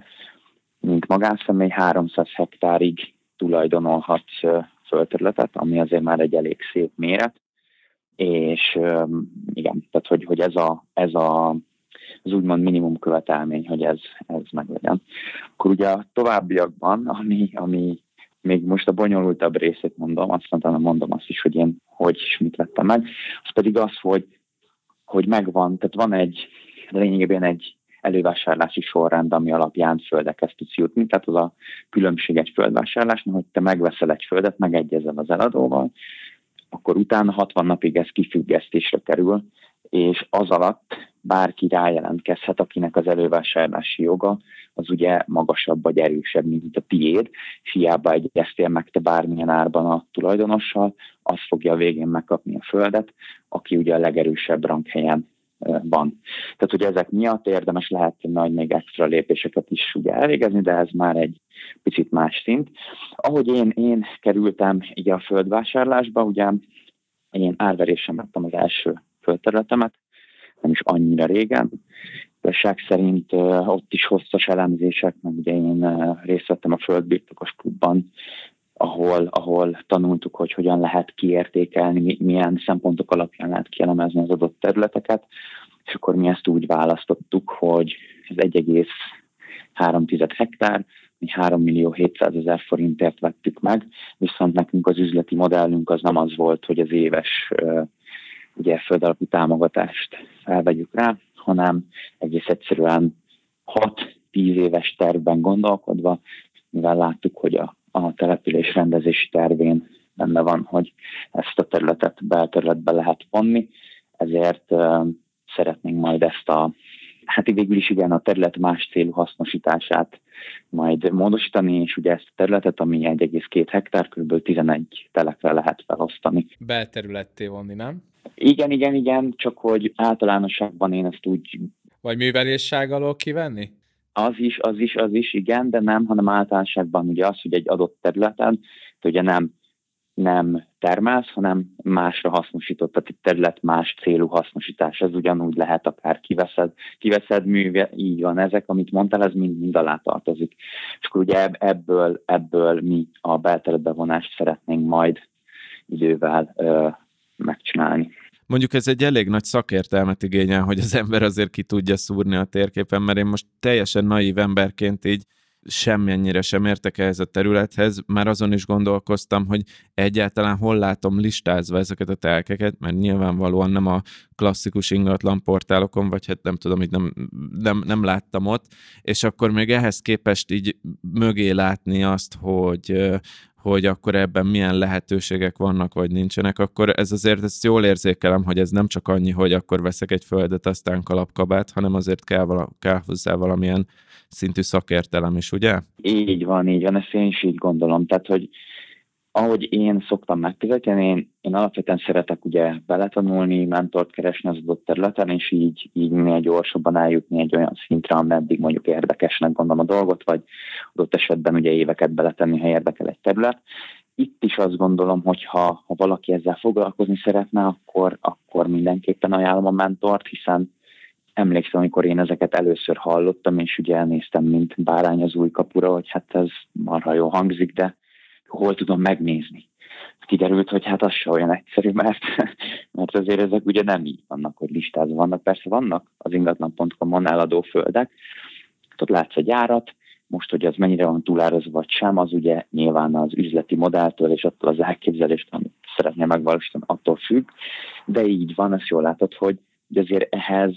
mint magánszemély 300 hektárig tulajdonolhatsz földterületet, ami azért már egy elég szép méret, és igen, tehát hogy, hogy ez, a, ez a, az úgymond minimum követelmény, hogy ez, ez meglegyen. Akkor ugye a továbbiakban, ami, ami még most a bonyolultabb részét mondom, azt mondtam, mondom azt is, hogy én hogy is mit vettem meg, az pedig az, hogy, hogy megvan, tehát van egy, lényegében egy elővásárlási sorrend, ami alapján földekhez tudsz jutni. Tehát az a különbség egy földvásárlásnak, hogy te megveszel egy földet, megegyezel az eladóval, akkor utána 60 napig ez kifüggesztésre kerül, és az alatt bárki rájelentkezhet, akinek az elővásárlási joga az ugye magasabb vagy erősebb, mint a tiéd, és hiába egyeztél meg te bármilyen árban a tulajdonossal, az fogja a végén megkapni a földet, aki ugye a legerősebb ranghelyen van. Tehát, hogy ezek miatt érdemes lehet nagy még extra lépéseket is ugye elvégezni, de ez már egy picit más szint. Ahogy én, én kerültem ugye a földvásárlásba, ugye én árverésen vettem az első földterületemet, nem is annyira régen. Igazság szerint ott is hosszas elemzések, meg ugye én részt vettem a földbirtokos klubban, ahol, ahol tanultuk, hogy hogyan lehet kiértékelni, milyen szempontok alapján lehet kielemezni az adott területeket, és akkor mi ezt úgy választottuk, hogy ez 1,3 hektár, mi 3 millió 700 ezer forintért vettük meg, viszont nekünk az üzleti modellünk az nem az volt, hogy az éves ugye földalapú támogatást felvegyük rá, hanem egész egyszerűen 6-10 éves tervben gondolkodva, mivel láttuk, hogy a a település rendezési tervén benne van, hogy ezt a területet belterületbe lehet vonni, ezért uh, szeretnénk majd ezt a, hát végül is igen, a terület más célú hasznosítását majd módosítani, és ugye ezt a területet, ami 1,2 hektár, kb. 11 telekre lehet felosztani.
Belterületté vonni, nem?
Igen, igen, igen, csak hogy általánosságban én ezt úgy...
Vagy művelésság alól kivenni?
Az is, az is, az is, igen, de nem, hanem általánosságban ugye az, hogy egy adott területen, ugye nem, nem termelsz, hanem másra hasznosított, tehát egy terület más célú hasznosítás, ez ugyanúgy lehet, akár kiveszed, kiveszed műve, így van, ezek, amit mondtál, ez mind, mind alá tartozik. És akkor ugye ebből, ebből mi a belterületbevonást szeretnénk majd idővel ö, megcsinálni.
Mondjuk ez egy elég nagy szakértelmet igényel, hogy az ember azért ki tudja szúrni a térképen, mert én most teljesen naív emberként így semmennyire sem értek ehhez a területhez, már azon is gondolkoztam, hogy egyáltalán hol látom listázva ezeket a telkeket, mert nyilvánvalóan nem a klasszikus ingatlan portálokon, vagy hát nem tudom, hogy nem, nem, nem láttam ott, és akkor még ehhez képest így mögé látni azt, hogy, hogy akkor ebben milyen lehetőségek vannak, vagy nincsenek, akkor ez azért ezt jól érzékelem, hogy ez nem csak annyi, hogy akkor veszek egy földet, aztán kalapkabát, hanem azért kell, vala, kell hozzá valamilyen szintű szakértelem is, ugye?
Így van, így van, ezt én is így gondolom. Tehát, hogy ahogy én szoktam megközelíteni, én, én alapvetően szeretek ugye beletanulni, mentort keresni az adott területen, és így, így minél gyorsabban eljutni egy olyan szintre, ameddig mondjuk érdekesnek gondolom a dolgot, vagy adott esetben ugye éveket beletenni, ha érdekel egy terület. Itt is azt gondolom, hogy ha, ha valaki ezzel foglalkozni szeretne, akkor, akkor mindenképpen ajánlom a mentort, hiszen emlékszem, amikor én ezeket először hallottam, és ugye elnéztem, mint bárány az új kapura, hogy hát ez marha jó hangzik, de hol tudom megnézni. Kiderült, hogy hát az se olyan egyszerű, mert, mert azért ezek ugye nem így vannak, hogy listázva vannak. Persze vannak az ingatlan.com-on eladó földek, ott látsz egy árat, most, hogy az mennyire van túlárazva vagy sem, az ugye nyilván az üzleti modelltől és attól az elképzelést, amit szeretné megvalósítani, attól függ, de így van, azt jól látod, hogy hogy azért ehhez,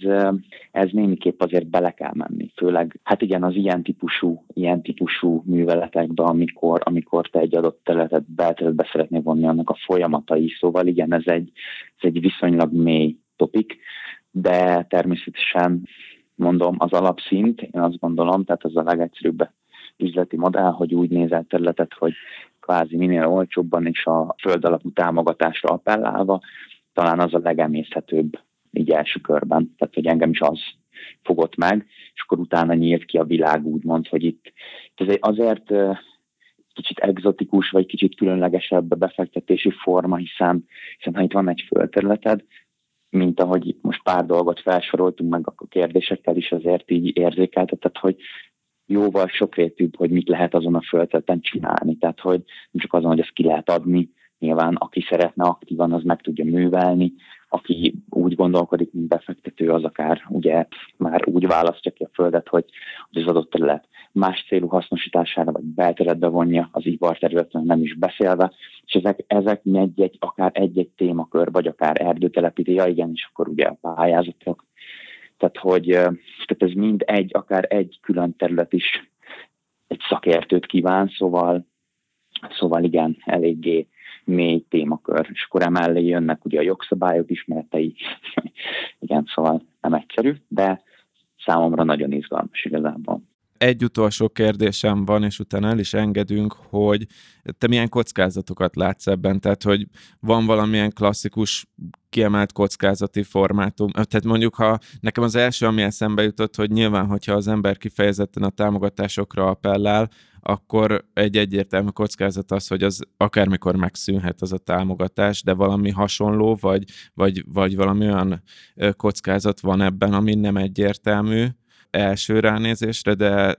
ez némiképp azért bele kell menni. Főleg, hát igen, az ilyen típusú, ilyen típusú műveletekben, amikor, amikor te egy adott területet belterületbe szeretnél vonni annak a folyamatai, szóval igen, ez egy, ez egy viszonylag mély topik, de természetesen mondom, az alapszint, én azt gondolom, tehát az a legegyszerűbb üzleti modell, hogy úgy nézel területet, hogy kvázi minél olcsóbban és a föld alapú támogatásra appellálva, talán az a legemészhetőbb így első körben. Tehát, hogy engem is az fogott meg, és akkor utána nyílt ki a világ úgymond, hogy itt ez azért kicsit egzotikus, vagy kicsit különlegesebb befektetési forma, hiszen, hiszen ha itt van egy földterületed, mint ahogy most pár dolgot felsoroltunk, meg a kérdésekkel is azért így érzékeltetett, hogy jóval sokrétűbb, hogy mit lehet azon a földeten csinálni. Tehát, hogy nem csak azon, hogy ezt ki lehet adni, nyilván aki szeretne aktívan, az meg tudja művelni, aki úgy gondolkodik, mint befektető, az akár ugye már úgy választja ki a földet, hogy az adott terület más célú hasznosítására, vagy belterületbe vonja az iparterületen nem is beszélve, és ezek, ezek egy-egy, akár egy-egy témakör, vagy akár erdőtelepítés, ja igen, és akkor ugye a pályázatok. Tehát, hogy tehát ez mind egy, akár egy külön terület is egy szakértőt kíván, szóval, szóval igen, eléggé mély témakör, és akkor emellé jönnek ugye a jogszabályok ismeretei, igen, szóval nem egyszerű, de számomra nagyon izgalmas igazából
egy utolsó kérdésem van, és utána el is engedünk, hogy te milyen kockázatokat látsz ebben, tehát hogy van valamilyen klasszikus kiemelt kockázati formátum. Tehát mondjuk, ha nekem az első, ami eszembe jutott, hogy nyilván, hogyha az ember kifejezetten a támogatásokra appellál, akkor egy egyértelmű kockázat az, hogy az akármikor megszűnhet az a támogatás, de valami hasonló, vagy, vagy, vagy valami olyan kockázat van ebben, ami nem egyértelmű, első ránézésre, de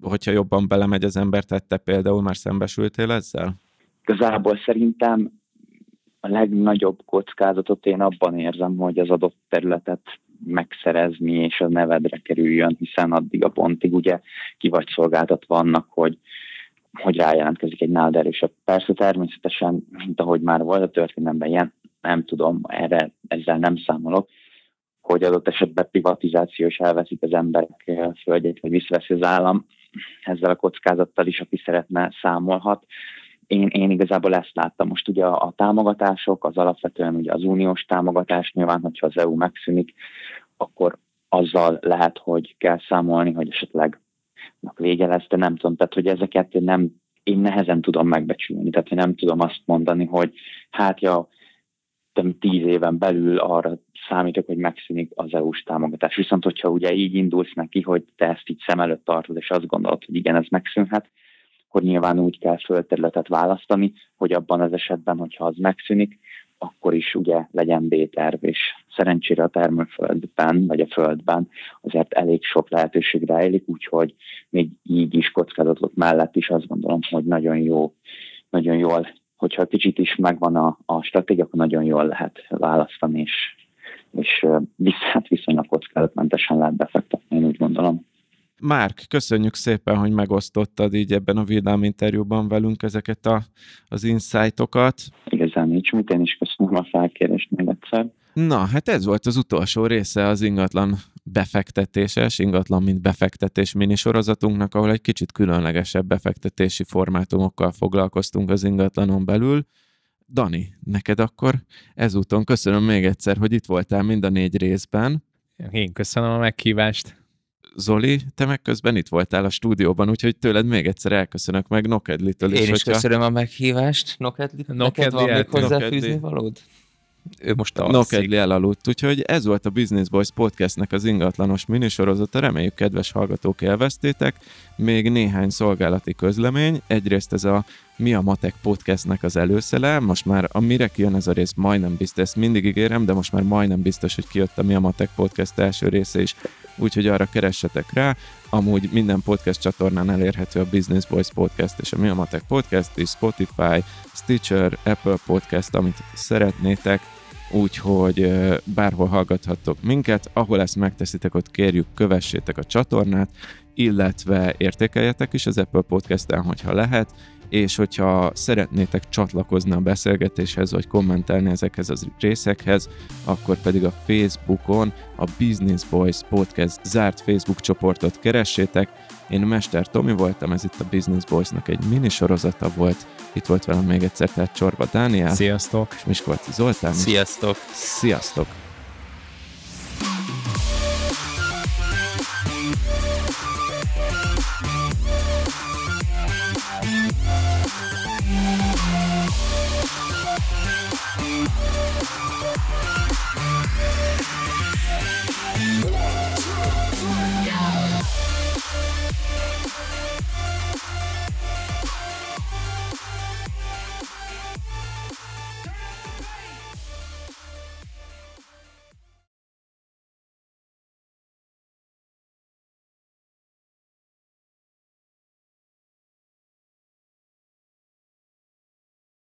hogyha jobban belemegy az ember, tehát te például már szembesültél ezzel?
Igazából szerintem a legnagyobb kockázatot én abban érzem, hogy az adott területet megszerezni és a nevedre kerüljön, hiszen addig a pontig ugye ki vagy szolgáltatva annak, hogy, hogy rájelentkezik egy nálad erősebb. Persze természetesen, mint ahogy már volt a történelemben ilyen, nem tudom, erre ezzel nem számolok, hogy adott esetben privatizáció is elveszik az emberek földjét, vagy visszaveszi az állam ezzel a kockázattal is, aki szeretne számolhat. Én, én igazából ezt láttam. Most ugye a, a támogatások, az alapvetően ugye az uniós támogatás, nyilván, hogyha az EU megszűnik, akkor azzal lehet, hogy kell számolni, hogy esetleg vége lesz, de nem tudom, tehát hogy ezeket nem, én nehezen tudom megbecsülni, tehát én nem tudom azt mondani, hogy hát ja, tíz éven belül arra számítok, hogy megszűnik az EU-s támogatás. Viszont, hogyha ugye így indulsz neki, hogy te ezt így szem előtt tartod, és azt gondolod, hogy igen, ez megszűnhet, akkor nyilván úgy kell földterületet választani, hogy abban az esetben, hogyha az megszűnik, akkor is ugye legyen B-terv, és szerencsére a termőföldben, vagy a földben azért elég sok lehetőség rejlik, úgyhogy még így is kockázatok mellett is azt gondolom, hogy nagyon jó, nagyon jól hogyha kicsit is megvan a, a stratégia, akkor nagyon jól lehet választani, és, és hát viszonylag kockázatmentesen lehet befektetni, én úgy gondolom.
Márk, köszönjük szépen, hogy megosztottad így ebben a vidám interjúban velünk ezeket a, az insightokat.
Igazán nincs mit, én is köszönöm a felkérést még egyszer.
Na, hát ez volt az utolsó része az ingatlan befektetéses, ingatlan mint befektetés minisorozatunknak, ahol egy kicsit különlegesebb befektetési formátumokkal foglalkoztunk az ingatlanon belül. Dani, neked akkor ezúton köszönöm még egyszer, hogy itt voltál mind a négy részben.
Én köszönöm a meghívást.
Zoli, te meg közben itt voltál a stúdióban, úgyhogy tőled még egyszer elköszönök meg Nokedlitől.
Én is hogyha... köszönöm a meghívást. Nokedli, neked van még hozzáfűzni valód? ő most a
Nokedli elaludt, úgyhogy ez volt a Business Boys podcastnek az ingatlanos minisorozata, reméljük kedves hallgatók élveztétek. Még néhány szolgálati közlemény, egyrészt ez a Mi a Matek podcastnek az előszele, most már amire kijön ez a rész majdnem biztos, ezt mindig ígérem, de most már majdnem biztos, hogy kijött a Mi a Matek podcast első része is, úgyhogy arra keressetek rá. Amúgy minden podcast csatornán elérhető a Business Boys podcast és a Mi a Matek podcast és Spotify, Stitcher, Apple podcast, amit szeretnétek úgyhogy bárhol hallgathattok minket, ahol ezt megteszitek, ott kérjük, kövessétek a csatornát, illetve értékeljetek is az Apple Podcast-en, hogyha lehet, és hogyha szeretnétek csatlakozni a beszélgetéshez, vagy kommentelni ezekhez az részekhez, akkor pedig a Facebookon a Business Boys Podcast zárt Facebook csoportot keressétek. Én Mester Tomi voltam, ez itt a Business Boysnak egy mini sorozata volt. Itt volt velem még egyszer, tehát Csorba Dániel.
Sziasztok!
És Miskolci Zoltán.
Sziasztok!
Sziasztok!